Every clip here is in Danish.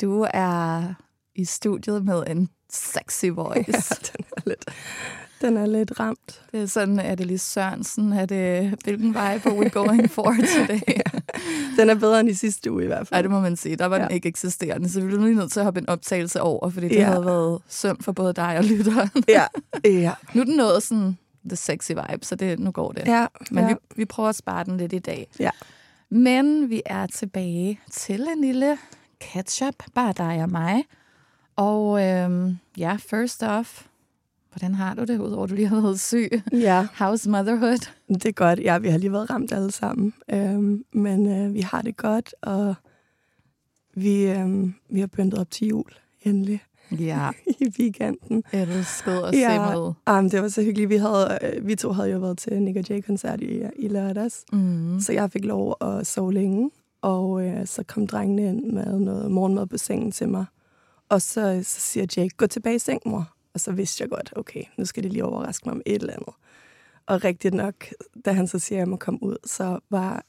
Du er i studiet med en sexy voice. Ja, den er lidt, den er lidt ramt. Det er sådan, er det lige Sørensen? Er det, hvilken vej på we going for today? Den er bedre end i sidste uge i hvert fald. Ja, det må man sige. Der var ja. den ikke eksisterende, så vi blev lige nødt til at hoppe en optagelse over, fordi det Ja. havde været synd for både dig og lytteren. Ja, ja. Nu er den nået sådan the sexy vibe, så det, nu går det. Ja, Men ja. vi, vi prøver at spare den lidt i dag. Ja. Men vi er tilbage til en lille catch-up, bare dig og mig. Og øhm, ja, first off, hvordan har du det, udover at du lige har været syg? ja, How's motherhood? det er godt. Ja, vi har lige været ramt alle sammen. Øhm, men øh, vi har det godt, og vi, øhm, vi har pyntet op til jul, endelig, Ja, i weekenden. elsket at se med. um, det var så hyggeligt. Vi, havde, øh, vi to havde jo været til Nick Jay-koncert i, i lørdags, Mm. så jeg fik lov at sove længe. Og øh, så kom drengene ind med noget morgenmad på sengen til mig. Og så, så siger Jake, gå tilbage i seng, mor. Og så vidste jeg godt, okay, nu skal de lige overraske mig om et eller andet. Og rigtigt nok, da han så siger, at jeg må komme ud, så var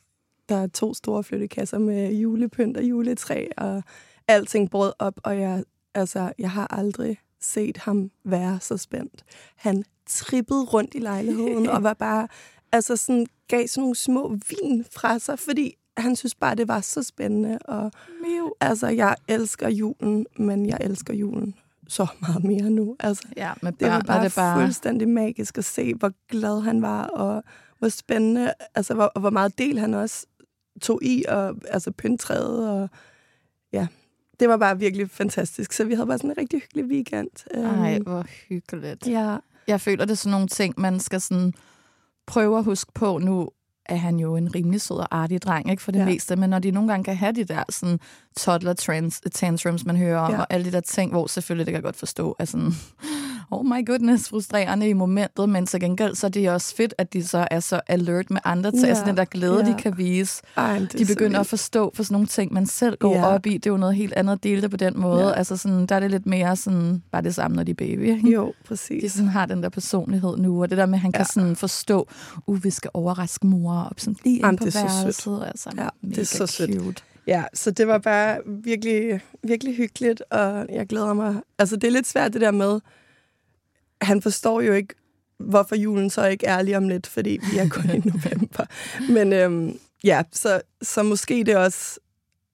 der to store flyttekasser med julepynt og juletræ, og alting brød op, og jeg, altså, jeg har aldrig set ham være så spændt. Han trippede rundt i lejligheden, og var bare, altså sådan, gav sådan nogle små vin fra sig, fordi han synes bare, det var så spændende, og Miu. altså, jeg elsker julen, men jeg elsker julen så meget mere nu. Altså, Ja, med det var bare, det bare... fuldstændig magisk at se, hvor glad han var, og hvor spændende, altså hvor, og hvor meget del han også tog i, og altså pyntræet, og ja, det var bare virkelig fantastisk. Så vi havde bare sådan en rigtig hyggelig weekend. Ej, Øhm, hvor hyggeligt. ja, Jeg føler, det er sådan nogle ting, man skal sådan prøve at huske på. Nu er han jo en rimelig sød og artig dreng, ikke for det ja. Meste, men når de nogle gange kan have de der sådan toddler trans, tantrums, man hører om, Ja. og alle de der ting, hvor selvfølgelig, det kan jeg godt forstå, er sådan, oh my goodness, frustrerende i momentet, men til gengæld, så er det også fedt, at de så er så alert med andre ting, Ja. altså den der glæde, Ja. de kan vise. Ej, De så begynder at forstå for sådan nogle ting, man selv går Ja. op i. Det er jo noget helt andet at dele det på den måde. Ja. Altså sådan, der er det lidt mere sådan, bare det samme, når de er baby. Jo, de præcis. sådan har den der personlighed nu, og det der med, at han ja. kan sådan forstå, uh, vi skal overraske mor, og sådan lige ind Jamen, på det er så sødt. værelset. Altså, Ja, det er så sødt. Cute. Ja, så det var bare virkelig, virkelig hyggeligt, og jeg glæder mig. Altså, det er lidt svært det der med, han forstår jo ikke, hvorfor julen så ikke er lige om lidt, fordi vi er kun i november. Men, øhm, ja, så, så måske det også...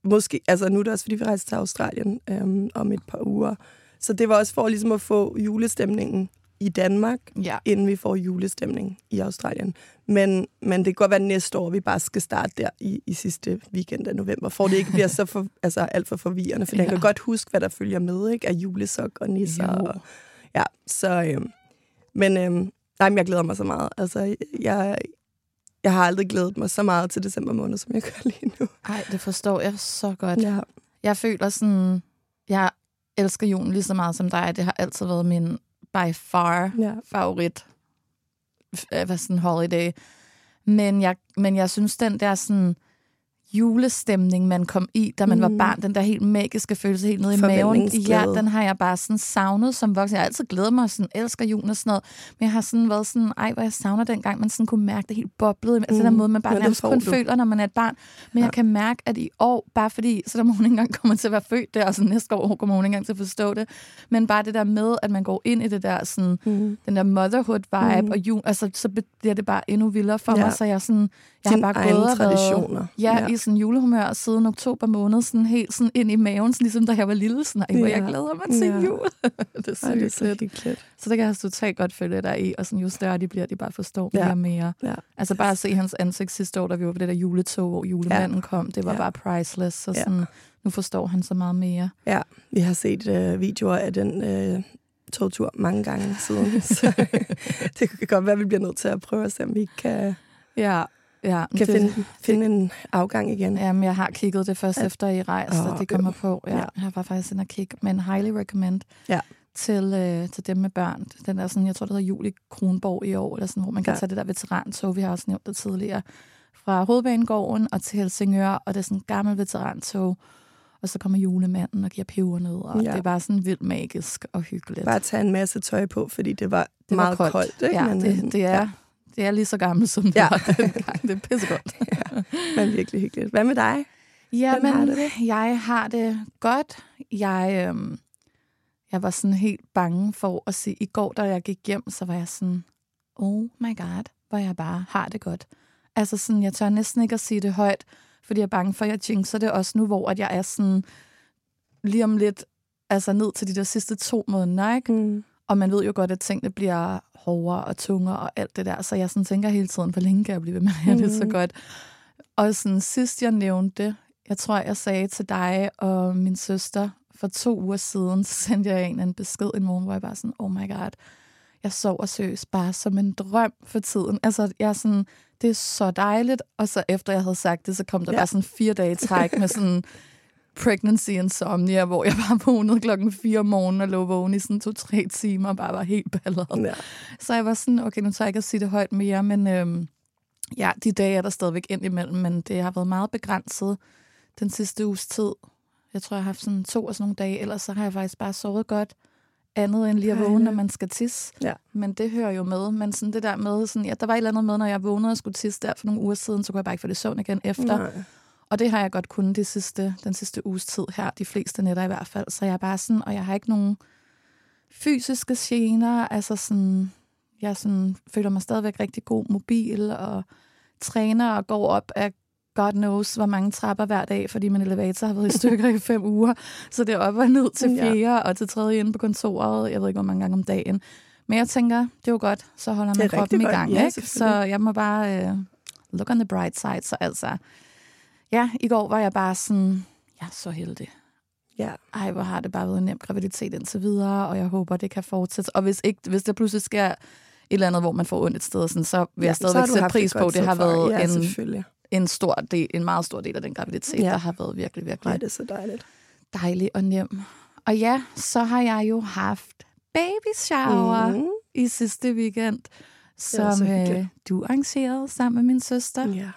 Måske, altså nu er det også, fordi vi rejser til Australien øhm, om et par uger. Så det var også for ligesom at få julestemningen i Danmark, Ja. inden vi får julestemning i Australien. Men, men det kan godt være næste år, vi bare skal starte der i, i sidste weekend af november, for det ikke bliver så for, altså, alt for forvirrende. For ja. Den kan godt huske, hvad der følger med, ikke? Af julesok og nisser. Jo. Og, ja, så... Øhm, men øhm, nej, men jeg glæder mig så meget. Altså, jeg, jeg har aldrig glædet mig så meget til december måned, som jeg gør lige nu. Ej, det forstår jeg så godt. Ja. Jeg føler sådan, jeg elsker julen lige så meget som dig. Det har altid været min by far Ja. favorit f- hvad sådan holiday. Men jeg, men jeg synes, den der sådan julestemning, man kom i, da man mm. var Mm. barn, den der helt magiske følelse helt nede i maven, ja, den har jeg bare sådan savnet som voksen. Jeg har altid glædet mig og sådan, elsker julen og sådan noget, men jeg har sådan været sådan, ej, hvor jeg savner dengang, man sådan kunne mærke det helt boblede. Altså mm. den måde, man bare det nærmest kun du. føler, når man er et barn. Men ja. jeg kan mærke, at i år, bare fordi, så der må hun engang komme til at være født der, og så næste år kommer hun engang til at forstå det, men bare det der med, at man går ind i det der sådan, Mm. den der motherhood-vibe, Mhm. mm. og jul, altså, så bliver det bare endnu vildere for Ja. mig, så jeg, sådan, jeg har bare gået og været, traditioner. ja, Ja. i sådan julehumør siden oktober måned, sådan helt sådan ind i maven, sådan ligesom da jeg var lille, sådan, ej, hvor jeg Ja. glæder mig til Ja. jul. det er Ej, det er så hyggeligt. Så det kan jeg totalt godt følge dig i, og sådan, jo større de bliver, de bare forstår mere Ja. og mere. Ja. Altså bare at se hans ansigt sidste år, da vi var på det der juletog, hvor julemanden ja. kom, det var Ja. bare priceless, så Ja. sådan, nu forstår han så meget mere. Ja, vi har set øh, videoer af den øh, togtur mange gange siden, så det kan godt være, at vi bliver nødt til at prøve at se, om vi kan, Ja, ja. kan det- finde, finde en afgang igen. Jamen, jeg har kigget det først At- efter I rejste, oh, det kommer på. Ja, Ja. Jeg var faktisk inde og kigge, men highly recommend Ja. til, øh, til dem med børn. Den der sådan, jeg tror, det hedder Jul i Kronborg i år, eller sådan, hvor man kan Ja. ja. tage det der veterantog, vi har også nævnt det tidligere, fra Hovedbanegården og til Helsingør, og det er sådan en gammel veterantog, og så kommer julemanden og giver peber ned, og Ja. ja. det er bare sådan vildt magisk og hyggeligt. Bare tage en masse tøj på, fordi det var det var meget koldt. koldt ikke? Ja, Men, det, det, er, ja, det er lige så gammelt, som det Ja. var dengang. Det er pissegodt. men virkelig hyggeligt. Hvad med dig? Ja, Hvordan har det? jeg har det godt. Jeg, øhm, jeg var sådan helt bange for at sige, i går, da jeg gik hjem, så var jeg sådan, oh my god, hvor jeg bare har det godt. Altså sådan, jeg tør næsten ikke at sige det højt, fordi jeg er bange for, at jeg jinxer det også nu, hvor at jeg er sådan lige om lidt, altså ned til de der sidste to måneder, ikke? Mm. Og man ved jo godt, at tingene bliver hårdere og tungere og alt det der. Så jeg sådan tænker hele tiden, hvor længe kan jeg blive ved med at have det så Mhm. godt. Og sådan sidst jeg nævnte det, jeg tror, jeg sagde til dig og min søster for to uger siden, så sendte jeg en en besked en morgen, hvor jeg bare sådan, oh my god, jeg sover seriøst bare som en drøm for tiden. Altså, jeg er sådan, det er så dejligt. Og så efter jeg havde sagt det, så kom der Ja. ja. bare sådan fire dage i træk med sådan pregnancy insomnia, hvor jeg bare vågnede klokken 4 om morgenen og lå vågen i sådan to-tre timer og bare var helt balleret. Ja. Så jeg var sådan, okay, nu tager jeg ikke at sige det højt mere, men øhm, ja, de dage er der stadigvæk ind imellem, men det har været meget begrænset den sidste uges tid. Jeg tror, jeg har haft sådan to og sådan nogle dage, ellers så har jeg faktisk bare sovet godt andet end lige at vågne, når man skal tisse. Ja. Men det hører jo med. Men sådan det der med, sådan, ja, der var et eller andet med, når jeg vågnede og skulle tisse der for nogle uger siden, så kunne jeg bare ikke få det søvn igen efter. Nej. Og det har jeg godt kunnet de sidste, den sidste uges tid her, de fleste nætter i hvert fald. Så jeg er bare sådan, og jeg har ikke nogen fysiske gener, altså sådan, jeg sådan, føler mig stadigvæk rigtig god mobil, og træner og går op af God knows, hvor mange trapper hver dag, fordi min elevator har været i stykker i fem uger. Så det er op og ned til Ja. fjerde og til tredje inde på kontoret. Jeg ved ikke, hvor mange gange om dagen. Men jeg tænker, det er jo godt, så holder man kroppen i gang. Ja, ikke? Så jeg må bare uh, look on the bright side. Så altså, ja, i går var jeg bare sådan, jeg er så heldig. Ja. Ej, hvor har det bare været en nem graviditet indtil videre, og jeg håber, det kan fortsætte. Og hvis, ikke, hvis der pludselig sker et eller andet, hvor man får ondt et sted, sådan, så vil jeg så har stadigvæk sætte pris på, godt det har været ja, en, en, stor del, en meget stor del af den graviditet, Ja. ja. der har været virkelig, virkelig Nej, det er så dejligt. dejlig og nem. Og ja, så har jeg jo haft baby shower Mhm. i sidste weekend, som øh, du arrangerede sammen med min søster. Ja.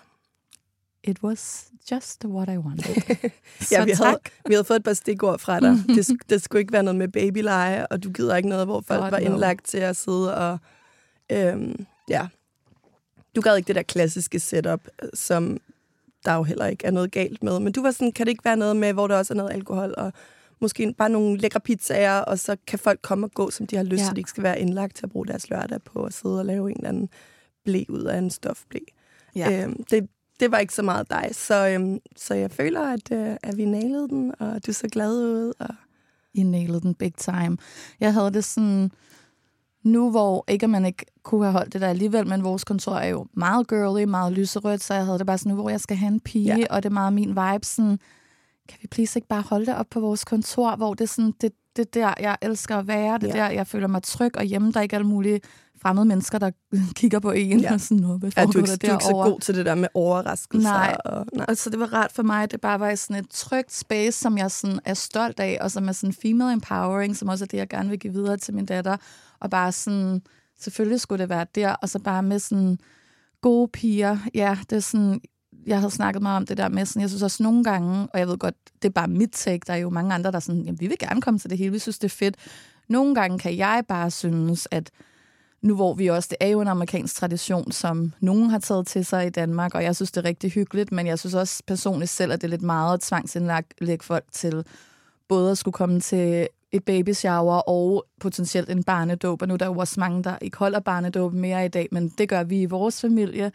It was just what I wanted. Ja, vi tak. havde, vi havde fået et par stikord fra dig. Det, det skulle ikke være noget med babyleje, og du gider ikke noget, hvor folk God var no. indlagt til at sidde og... Øhm, ja. Du gad ikke det der klassiske setup, som der jo heller ikke er noget galt med. Men du var sådan, kan det ikke være noget med, hvor der også er noget alkohol, og måske bare nogle lækre pizzaer, og så kan folk komme og gå, som de har lyst, Ja. så de ikke skal være indlagt til at bruge deres lørdag på at sidde og lave en eller anden blæ ud af en stofblæ. Ja. Øhm, det, det var ikke så meget dig. Så, øhm, så jeg føler, at, øh, at vi nailede den, og du så glad ud. Og... I nailede den big time. Jeg havde det sådan, nu hvor, ikke at man ikke kunne have holdt det der alligevel, men vores kontor er jo meget girly, meget lyserødt, så jeg havde det bare sådan, nu hvor jeg skal have en pige, ja. og det er meget min vibe, sådan, kan vi please ikke bare holde det op på vores kontor, hvor det er sådan, det, det der, jeg elsker at være, det ja. der, jeg føler mig tryg og hjemme, der er ikke alle mulige fremmede mennesker, der kigger på en ja. og sådan noget. Ja, du, er ikke, du er ikke så god til det der med overraskelser. Nej, og, nej. Og så det var rart for mig, at det bare var sådan et trygt space, som jeg sådan er stolt af, og som er sådan female empowering, som også er det, jeg gerne vil give videre til min datter. Og bare sådan, selvfølgelig skulle det være der, og så bare med sådan gode piger. Ja, det er sådan, jeg havde snakket meget om det der med, sådan, jeg synes også nogle gange, og jeg ved godt, det er bare mit take, der er jo mange andre, der er sådan, jamen, vi vil gerne komme til det hele, vi synes, det er fedt. Nogle gange kan jeg bare synes, at nu hvor vi også, det er jo en amerikansk tradition, som nogen har taget til sig i Danmark, og jeg synes, det er rigtig hyggeligt, men jeg synes også personligt selv, at det er lidt meget at tvangsindlægge folk til både at skulle komme til et baby shower og potentielt en barnedåb, og nu er der jo også mange, der ikke holder barnedåb mere i dag, men det gør vi i vores familie,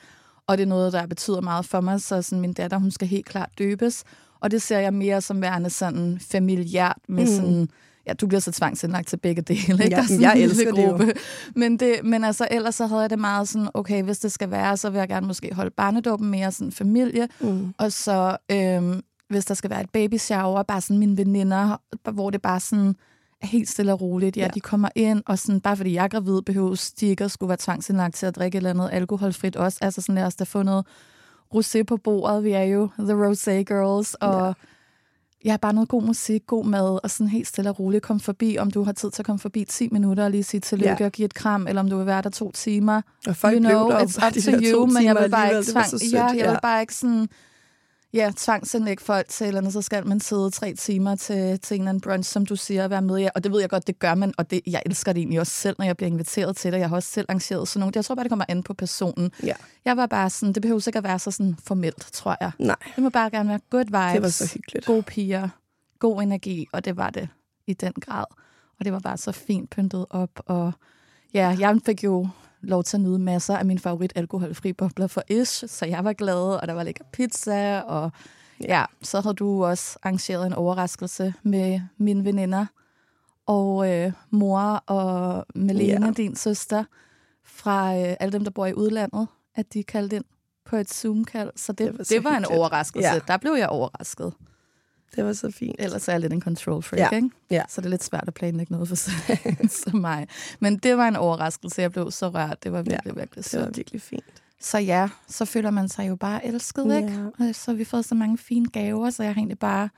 og det er noget, der betyder meget for mig, så sådan, min datter, hun skal helt klart døbes, og det ser jeg mere som værende sådan familiært med mm. sådan ja, du bliver så tvangsindlagt til begge dele. Ikke? Ja, jeg elsker gruppe. det jo. Men, det, men altså, ellers så havde jeg det meget sådan, okay, hvis det skal være, så vil jeg gerne måske holde barnedåben mere sådan familie, mm. og så øhm, hvis der skal være et baby shower, bare sådan mine veninder, hvor det bare sådan er helt stille og roligt. Ja, ja. de kommer ind, og sådan, bare fordi jeg er gravid, behøves de ikke at skulle være tvangsindlagt til at drikke et eller andet alkoholfrit også. Altså sådan, lad os da få noget rosé på bordet. Vi er jo The Rosé Girls, og ja ja, bare noget god musik, god mad, og sådan helt stille og roligt komme forbi, om du har tid til at komme forbi 10 minutter og lige sige tillykke ja. og give et kram, eller om du vil være der to timer. Og folk you know, it's up to you, men jeg vil bare ikke tvang, ja, jeg vil bare ikke sådan ja, tvangsindlægge folk til eller andet, så skal man sidde tre timer til, til en eller anden brunch, som du siger, at være med. Ja, og det ved jeg godt, det gør man, og det, jeg elsker det egentlig også selv, når jeg bliver inviteret til det. Jeg har også selv arrangeret sådan nogle. Jeg tror bare, det kommer an på personen. Ja. Jeg var bare sådan, det behøver ikke at være så sådan formelt, tror jeg. Nej. Det må bare gerne være good vibes. Det var så hyggeligt. Gode piger, god energi, og det var det i den grad. Og det var bare så fint pyntet op, og ja, jeg fik jo lov til at nyde masser af min favorit alkoholfri bobler for Ish, så jeg var glad, og der var lækker pizza, og ja, så havde du også arrangeret en overraskelse med mine veninder, og øh, mor og Melene, ja. din søster, fra øh, alle dem, der bor i udlandet, at de kaldte ind på et Zoom-kald. Så det, det var, så det var en overraskelse. Ja. Der blev jeg overrasket. Det var så fint. Ellers er jeg lidt en control freak, ja. ikke? Ja. Så det er lidt svært at planlægge noget for som mig. Men det var en overraskelse. Jeg blev så rørt. Det var virkelig, ja, virkelig sødt. Det var virkelig fint. Så ja, så føler man sig jo bare elsket, ja. ikke? Og så har vi fået så mange fine gaver, så jeg har egentlig bare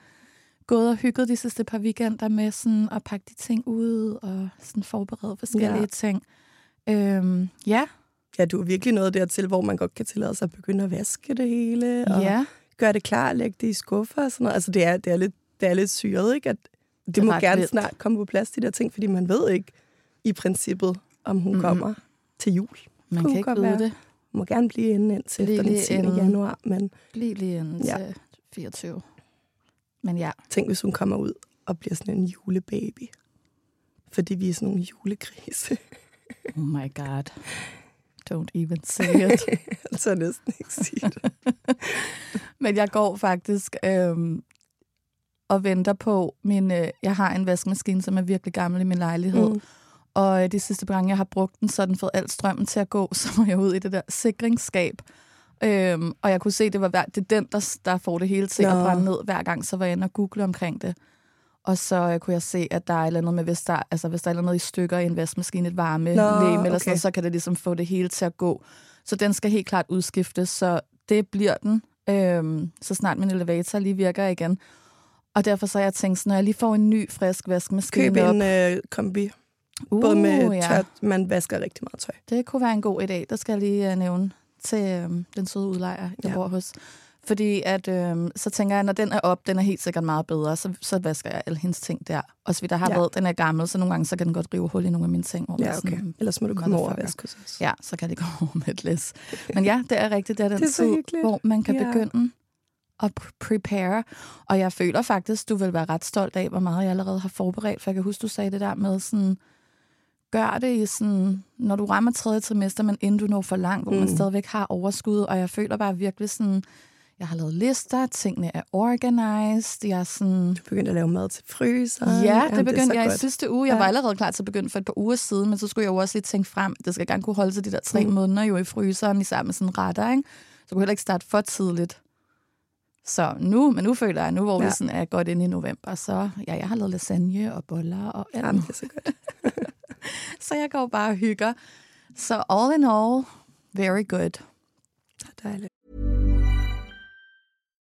gået og hygget de sidste par weekender med sådan at pakke de ting ud og sådan forberede forskellige ja. ting. Øhm, ja. Ja, du er virkelig noget dertil, hvor man godt kan tillade sig at begynde at vaske det hele. Og ja gør det klar, lægge det i skuffer og sådan noget. Altså, det er, det er, lidt, det er lidt syret, ikke? At det, det må gerne vildt. snart komme på plads, de der ting, fordi man ved ikke i princippet, om hun mm. kommer til jul. Man kan ikke vide være. det. Hun må gerne blive inde indtil efter den 10. Inden. januar. Men, blive lige inden ja. til 24. Men ja. Tænk, hvis hun kommer ud og bliver sådan en julebaby. Fordi vi er sådan nogle julegrise. oh my god. Don't even say it. altså næsten ikke sige det. Men jeg går faktisk øhm, og venter på min... Øh, jeg har en vaskemaskine, som er virkelig gammel i min lejlighed. Mm. Og øh, de sidste gange, jeg har brugt den, så har den fået al strømmen til at gå, så må jeg ud i det der sikringsskab. Øhm, og jeg kunne se, det var hver, det er den, der, der får det hele til at brænde ned hver gang, så var jeg inde og google omkring det. Og så øh, kunne jeg se, at der er et eller andet med, hvis der, altså, hvis der er noget i stykker i en vaskemaskine, et varme Nå, læme, okay. eller sådan så kan det ligesom få det hele til at gå. Så den skal helt klart udskiftes, så det bliver den, øhm, så snart min elevator lige virker igen. Og derfor så har jeg tænkt, når jeg lige får en ny, frisk vaskemaskine Køb en øh, kombi. Uh, Både med ja. tørt, man vasker rigtig meget tøj. Det kunne være en god idé. Der skal jeg lige uh, nævne til øh, den søde udlejer, jeg ja. bor hos. Fordi at, øh, så tænker jeg, når den er op, den er helt sikkert meget bedre, så, så vasker jeg alle hendes ting der. Og så der har ja. været, den er gammel, så nogle gange så kan den godt rive hul i nogle af mine ting. Hvor ja, okay. Sådan, Ellers må du komme over og vaske os. Ja, så kan det gå over med et læs. Men ja, det er rigtigt, det er den det er tid, hvor man kan ja. begynde at prepare. Og jeg føler faktisk, du vil være ret stolt af, hvor meget jeg allerede har forberedt. For jeg kan huske, du sagde det der med sådan gør det i sådan, når du rammer tredje trimester, men inden du når for langt, hvor mm. man stadigvæk har overskud, og jeg føler bare virkelig sådan, jeg har lavet lister, tingene er organized, jeg er sådan... Du begyndte at lave mad til fryser. Ja, det begyndte det jeg godt. i sidste uge. Jeg ja. var allerede klar til at begynde for et par uger siden, men så skulle jeg jo også lige tænke frem, det skal gerne kunne holde sig de der tre mm. måneder jo i fryseren, især med sådan retter, ikke? Så kunne jeg heller ikke starte for tidligt. Så nu, men nu føler jeg, nu hvor ja. vi sådan er godt ind i november, så ja, jeg har lavet lasagne og boller og alt. Jamen, det er så godt. så jeg går bare og hygger. Så all in all, very good. Dejligt.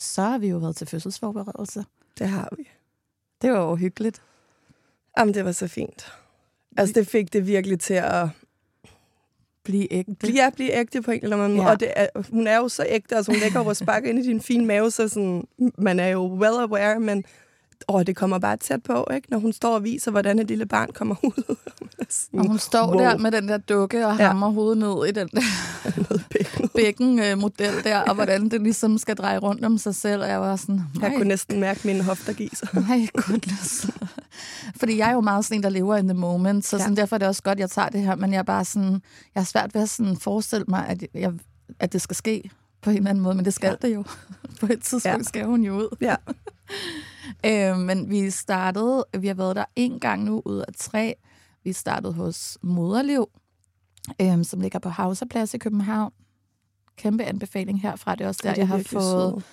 så har vi jo været til fødselsforberedelse. Det har vi. Det var jo hyggeligt. Jamen, det var så fint. Altså, det fik det virkelig til at blive ægte. Ja, blive ægte på en eller anden måde. Ja. Og det er, hun er jo så ægte, altså hun lægger over sparker ind i din fine mave, så sådan, man er jo well aware, men åh, det kommer bare tæt på, ikke? når hun står og viser, hvordan et lille barn kommer ud. og hun står wow. der med den der dukke og ja. hammer hovedet ned i den der bækken-model øh, der, og hvordan det ligesom skal dreje rundt om sig selv. Og jeg var sådan, nej. Jeg kunne næsten mærke mine hofter give sig. Nej, goodness. Fordi jeg er jo meget sådan en, der lever in the moment, så sådan, ja. derfor er det også godt, at jeg tager det her, men jeg er bare sådan, jeg har svært ved at sådan forestille mig, at, jeg, at det skal ske på en eller anden måde, men det skal ja. det jo. På et tidspunkt ja. skal hun jo ud. Ja. Øh, men vi startede, vi har været der en gang nu ud af tre. Vi startede hos Moderliv, øh, som ligger på Hauserplads i København. Kæmpe anbefaling herfra. Det er også der, jeg har fået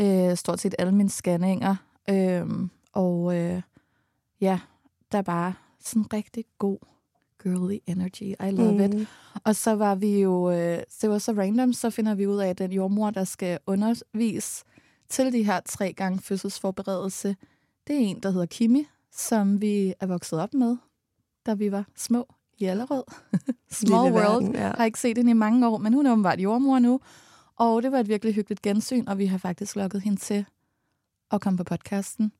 øh, stort set alle mine scanninger. Øh, og øh, ja, der er bare sådan rigtig god girly energy. I love mm. it. Og så var vi jo, øh, det var så random, så finder vi ud af, at den jordmor, der skal undervise til de her tre gange fødselsforberedelse, det er en, der hedder Kimi, som vi er vokset op med, da vi var små i Allerød. Small Lille world. Verden, ja. Har ikke set hende i mange år, men hun er åbenbart jordmor nu. Og det var et virkelig hyggeligt gensyn, og vi har faktisk lukket hende til at komme på podcasten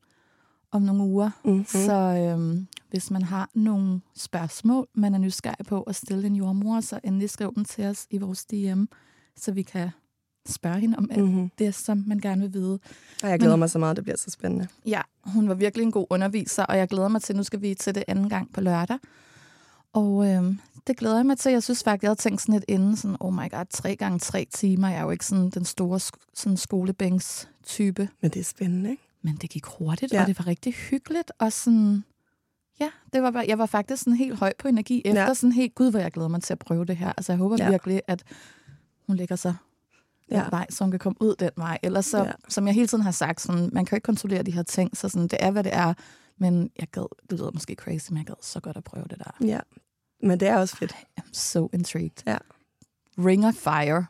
om nogle uger. Mm-hmm. Så øhm, hvis man har nogle spørgsmål, man er nysgerrig på at stille en jordmor, så endelig skriv dem til os i vores DM, så vi kan spørge hende om alt mm-hmm. det, som man gerne vil vide. Og jeg glæder Men, mig så meget, det bliver så spændende. Ja, hun var virkelig en god underviser, og jeg glæder mig til, nu skal vi til det anden gang på lørdag. Og øhm, det glæder jeg mig til. Jeg synes faktisk, jeg havde tænkt sådan lidt inden, sådan, oh my god, tre gange tre timer. Jeg er jo ikke sådan den store sådan skolebænks type. Men det er spændende, ikke? Men det gik hurtigt, ja. og det var rigtig hyggeligt. Og sådan, ja, det var bare, jeg var faktisk sådan helt høj på energi efter ja. sådan helt, gud, hvor jeg glæder mig til at prøve det her. Altså jeg håber ja. virkelig, at hun lægger sig den ja. vej, så hun kan komme ud den vej. Ellers så, ja. som jeg hele tiden har sagt, sådan, man kan jo ikke kontrollere de her ting, så sådan, det er, hvad det er. Men jeg gad, det lyder måske crazy, men jeg gad så godt at prøve det der. Ja, Men det er også fedt. I'm so intrigued. Ja. Ring of Fire.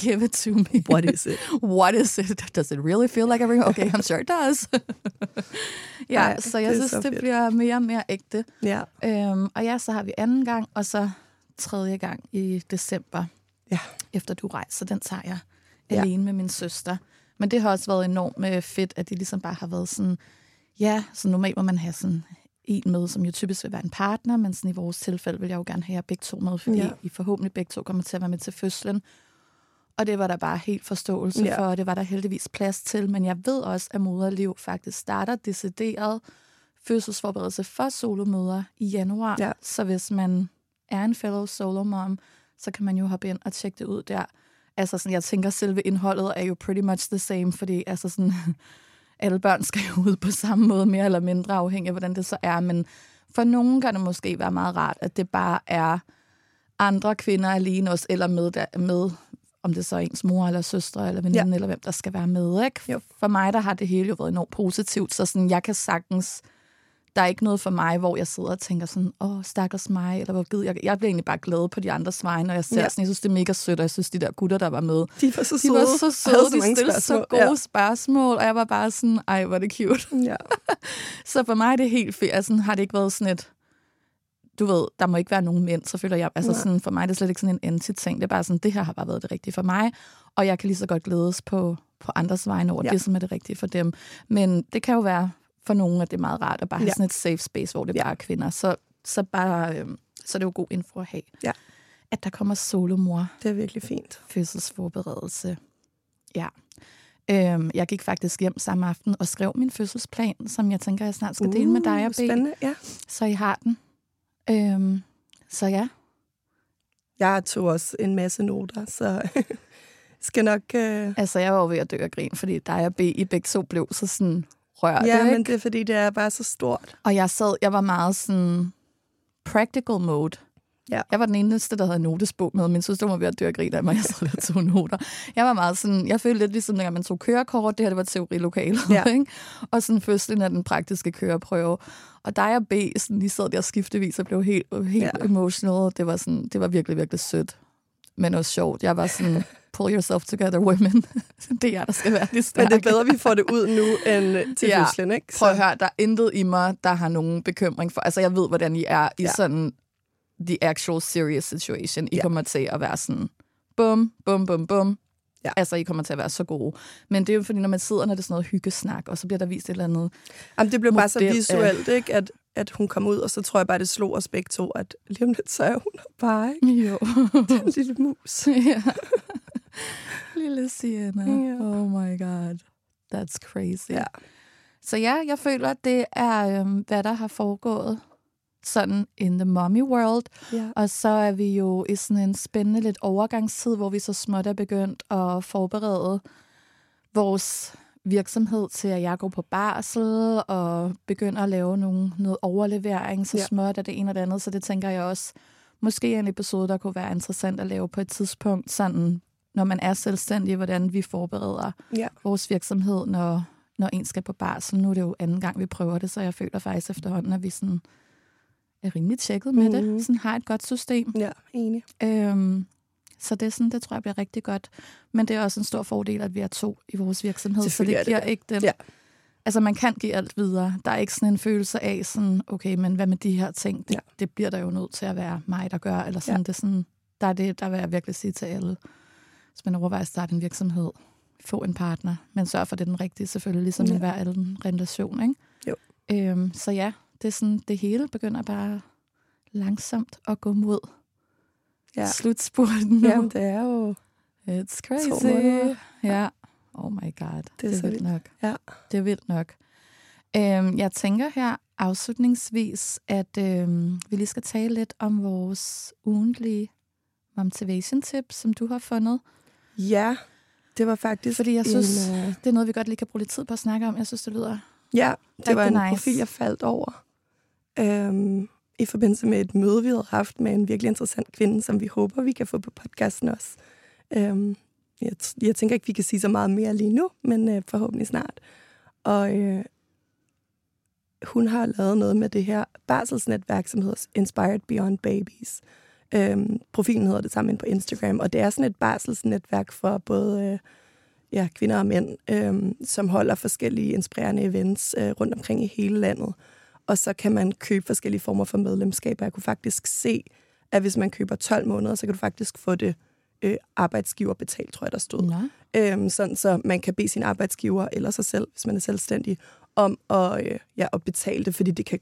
Give it to me. What is it? What is it? Does it really feel like a ring? Okay, I'm sure it does. ja, Ej, så jeg det synes, så det fedt. bliver mere og mere ægte. Ja. Øhm, og ja, så har vi anden gang, og så tredje gang i december, Ja. efter du rejser. Den tager jeg Ja. alene med min søster. Men det har også været enormt øh, fedt, at de ligesom bare har været sådan, ja, så normalt må man have sådan en med, som jo typisk vil være en partner, men sådan i vores tilfælde vil jeg jo gerne have jer begge to med, fordi Ja. I forhåbentlig begge to kommer til at være med til fødslen. Og det var der bare helt forståelse Ja. ja. for, og det var der heldigvis plads til. Men jeg ved også, at moderliv faktisk starter decideret fødselsforberedelse for solomøder i januar. Ja. Så hvis man er en fellow solo mom, så kan man jo hoppe ind og tjekke det ud der. Altså sådan, jeg tænker, selve indholdet er jo pretty much the same, fordi altså sådan, alle børn skal jo ud på samme måde, mere eller mindre afhængig af, hvordan det så er. Men for nogen kan det måske være meget rart, at det bare er andre kvinder alene også, eller med, der, med om det så er ens mor eller søstre eller veninde, Ja. ja. eller hvem der skal være med. Ikke? Jo. For mig, der har det hele jo været enormt positivt, så sådan, jeg kan sagtens der er ikke noget for mig, hvor jeg sidder og tænker sådan, åh, stakkels mig, eller hvor gider jeg. Jeg bliver egentlig bare glad på de andres vegne, når jeg ser Ja. ja. sådan, jeg synes, det er mega sødt, og jeg synes, de der gutter, der var med, De var så de søde. var så og søde, de stillede så gode ja. spørgsmål, og jeg var bare sådan, ej, hvor er det cute. Ja. ja. Så for mig er det helt fedt. Altså, har det ikke været sådan et, du ved, der må ikke være nogen mænd, så føler jeg, altså Nej. sådan, for mig er det slet ikke sådan en anti-ting. Det er bare sådan, det her har bare været det rigtige for mig, og jeg kan lige så godt glædes på, på andres vegne over Ja. ja. det, som er det rigtige for dem. Men det kan jo være for nogen, at det er meget rart at bare have Ja. sådan et safe space, hvor det Ja. bare er kvinder. Så, så, bare, øhm, så er det jo god info at have. Ja. At der kommer solomor Det er virkelig fint. fødselsforberedelse. Ja. Øhm, jeg gik faktisk hjem samme aften og skrev min fødselsplan, som jeg tænker, jeg snart skal dele med dig og B. Uh, Spændende, ja. Så I har den. Øhm, så ja, Jeg tog også en masse noter, så skal nok... Øh... altså jeg var jo ved at dø af grin, fordi dig og B i begge to blev så sådan rørt, Ja, ikke? men det er fordi, det er bare så stort. Og jeg sad, jeg var meget sådan practical mode. Ja. Jeg var den eneste, der havde en notesbog med. Min søster var ved at dø af grin af mig. Jeg sad der og tog noter. Jeg var meget sådan, jeg følte lidt ligesom, når man tog kørekort. Det her, det var teorilokalet. Ja. Ikke? Og sådan fødslen af den praktiske køreprøve. Og dig og B, sådan, de sad der skiftevis og blev helt, helt ja. emotional. Det var, sådan, det var virkelig, virkelig sødt. Men også sjovt. Jeg var sådan, pull yourself together, women. det er jeg, der skal være lidt stærke. Men det er bedre, at vi får det ud nu, end til Ja. fødslen, ikke? Prøv at høre, der er intet i mig, der har nogen bekymring for. Altså, jeg ved, hvordan I er i Ja. sådan the actual serious situation. I Ja. kommer til at være sådan, bum, bum, bum, bum. Ja. Altså, I kommer til at være så gode. Men det er jo fordi, når man sidder, når det er sådan noget hyggesnak, og så bliver der vist et eller andet. Jamen, det blev bare så visuelt, ikke? At, at hun kom ud, og så tror jeg bare, det slog os begge to, at lige om lidt, så er hun bare, ikke? Jo. En lille mus. ja. Lille Sienna. Ja. Oh my god. That's crazy. Ja. Så ja, jeg føler, at det er, øhm, hvad der har foregået sådan in the mommy world. Ja. Og så er vi jo i sådan en spændende lidt overgangstid, hvor vi så småt er begyndt at forberede vores virksomhed til, at jeg går på barsel og begynder at lave nogle, noget overlevering, så Ja. småt er det ene og det andet. Så det tænker jeg også, måske en episode, der kunne være interessant at lave på et tidspunkt, sådan når man er selvstændig, hvordan vi forbereder Ja. vores virksomhed, når, når en skal på barsel. Nu er det jo anden gang, vi prøver det, så jeg føler faktisk efterhånden, at vi sådan er rimelig tjekket med Mhm. det. Sådan har et godt system. Ja, enig. Øhm, så det, er sådan, det tror jeg bliver rigtig godt. Men det er også en stor fordel, at vi er to i vores virksomhed, så det giver det. ikke den... Ja. Altså, man kan give alt videre. Der er ikke sådan en følelse af sådan, okay, men hvad med de her ting? Det, Ja. det bliver der jo nødt til at være mig, der gør. Eller sådan, Ja. det er sådan, der er det, der vil jeg virkelig sige til alle. Hvis man overvejer at starte en virksomhed, få en partner, men sørg for, at det er den rigtige, selvfølgelig, ligesom ja. i hver anden relation, ikke? Jo. Øhm, så ja, det er sådan, det hele begynder bare langsomt at gå mod Ja. slutspurten nu. Jamen, det er jo... It's crazy. Ja. Oh my god. Det er, så vildt vildt. nok. Ja. Det er vildt nok. Øhm, jeg tænker her afslutningsvis, at øhm, vi lige skal tale lidt om vores ugentlige motivation tips, som du har fundet. Ja, det var faktisk Fordi jeg synes, en... Øh, det er noget, vi godt lige kan bruge lidt tid på at snakke om. Jeg synes, det lyder... ja, det var en nice. profil, jeg faldt over. Øhm, i forbindelse med et møde, vi havde haft med en virkelig interessant kvinde, som vi håber, vi kan få på podcasten også. Øhm, jeg, t- jeg tænker ikke, vi kan sige så meget mere lige nu, men øh, forhåbentlig snart. Og øh, hun har lavet noget med det her barselsnetværk, som hedder Inspired Beyond Babies. Øhm, profilen hedder det sammen på Instagram, og det er sådan et barselsnetværk for både øh, ja, kvinder og mænd, øhm, som holder forskellige inspirerende events øh, rundt omkring i hele landet. Og så kan man købe forskellige former for medlemskaber. Jeg kunne faktisk se, at hvis man køber 12 måneder, så kan du faktisk få det øh, arbejdsgiver betalt, tror jeg, der stod. Ja. Øhm, sådan så man kan bede sin arbejdsgiver eller sig selv, hvis man er selvstændig, om at, øh, ja, at betale det, fordi det kan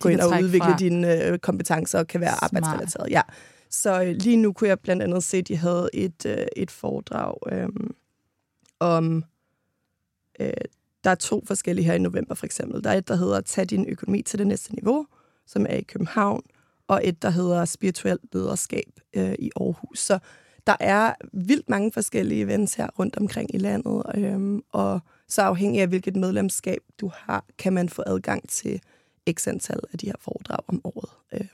gå kan ind og udvikle fra. dine øh, kompetencer og kan være Smart. arbejdsrelateret. Ja. Så øh, lige nu kunne jeg blandt andet se, at de havde et, øh, et foredrag øh, om... Øh, der er to forskellige her i november, for eksempel. Der er et, der hedder Tag din økonomi til det næste niveau, som er i København, og et, der hedder Spirituelt lederskab øh, i Aarhus. Så der er vildt mange forskellige events her rundt omkring i landet, øhm, og så afhængig af, hvilket medlemskab du har, kan man få adgang til x antal af de her foredrag om året. Øhm,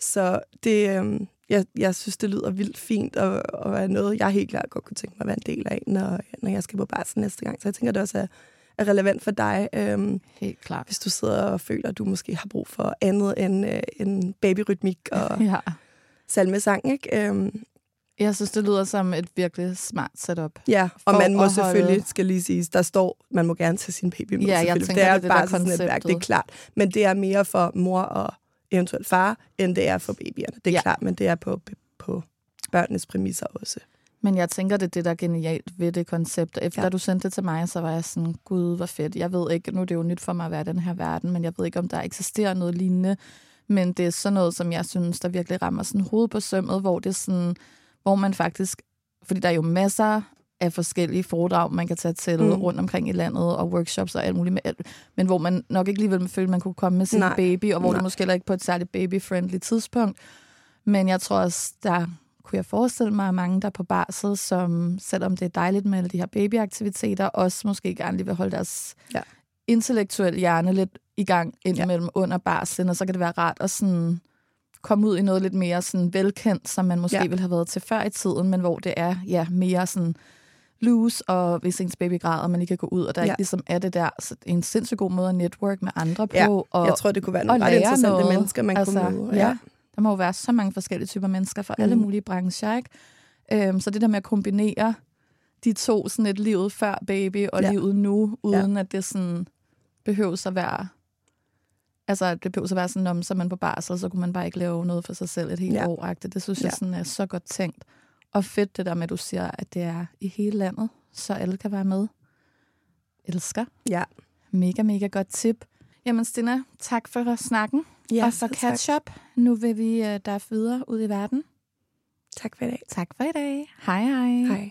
så det, øhm, jeg, jeg synes, det lyder vildt fint, og, og er noget, jeg helt klart godt kunne tænke mig at være en del af, når, når jeg skal på barsel næste gang. Så jeg tænker, det også er, er relevant for dig, øh, Helt klart. hvis du sidder og føler, at du måske har brug for andet end, øh, end babyrytmik og Ja. salmesang. Ikke? Øh, Jeg synes, det lyder som et virkelig smart setup. Ja, og man må selvfølgelig, holde- skal lige siges, der står, man må gerne tage sin baby med. Ja, jeg tænker, det er det er et det, der er barselsnetværk, det er klart. Men det er mere for mor og eventuelt far, end det er for babyerne. Det er Ja. klart, men det er på, på børnenes præmisser også. Men jeg tænker, det er det, der er genialt ved det koncept. Efter Ja. du sendte det til mig, så var jeg sådan, gud, hvor fedt. Jeg ved ikke, nu er det jo nyt for mig at være i den her verden, men jeg ved ikke, om der eksisterer noget lignende. Men det er sådan noget, som jeg synes, der virkelig rammer sådan hovedet på sømmet, hvor det sådan, hvor man faktisk, fordi der er jo masser af forskellige foredrag, man kan tage til Mm. rundt omkring i landet, og workshops og alt muligt, med alt, men hvor man nok ikke alligevel følte, man kunne komme med sin Nej. baby, og hvor Nej. det måske heller ikke på et særligt baby-friendly tidspunkt. Men jeg tror også, der kunne jeg forestille mig, at mange, der er på barsel, som selvom det er dejligt med alle de her babyaktiviteter, også måske gerne lige vil holde deres Ja. intellektuelle hjerne lidt i gang indimellem ja. under barslen, og så kan det være rart at sådan komme ud i noget lidt mere sådan velkendt, som man måske Ja. ja. ville have været til før i tiden, men hvor det er ja, mere sådan loose, og hvis ens baby græder, man lige kan gå ud, og der Ja. ja. ikke ligesom er det der. Så en sindssygt god måde at network med andre på. Ja, og, jeg tror, det kunne være og nogle ret interessante noget. mennesker, man altså, kunne møde. Ja. Der må jo være så mange forskellige typer mennesker fra mm. alle mulige brancher, ikke? Øhm, så det der med at kombinere de to, sådan et livet før baby og Ja. livet nu, uden ja. at det sådan behøves at være... Altså, at det behøver at være sådan, om så man på barsel, så kunne man bare ikke lave noget for sig selv et helt Ja. ja. år -agtigt. Det synes Ja. jeg sådan er så godt tænkt. Og fedt det der med, at du siger, at det er i hele landet, så alle kan være med. Elsker. Ja. Mega, mega godt tip. Jamen, Stina, tak for snakken. Ja, og så selv catch up. Nu vil vi uh, der videre ud i verden. Tak for i dag. Tak for i dag. Hej hej. Hej.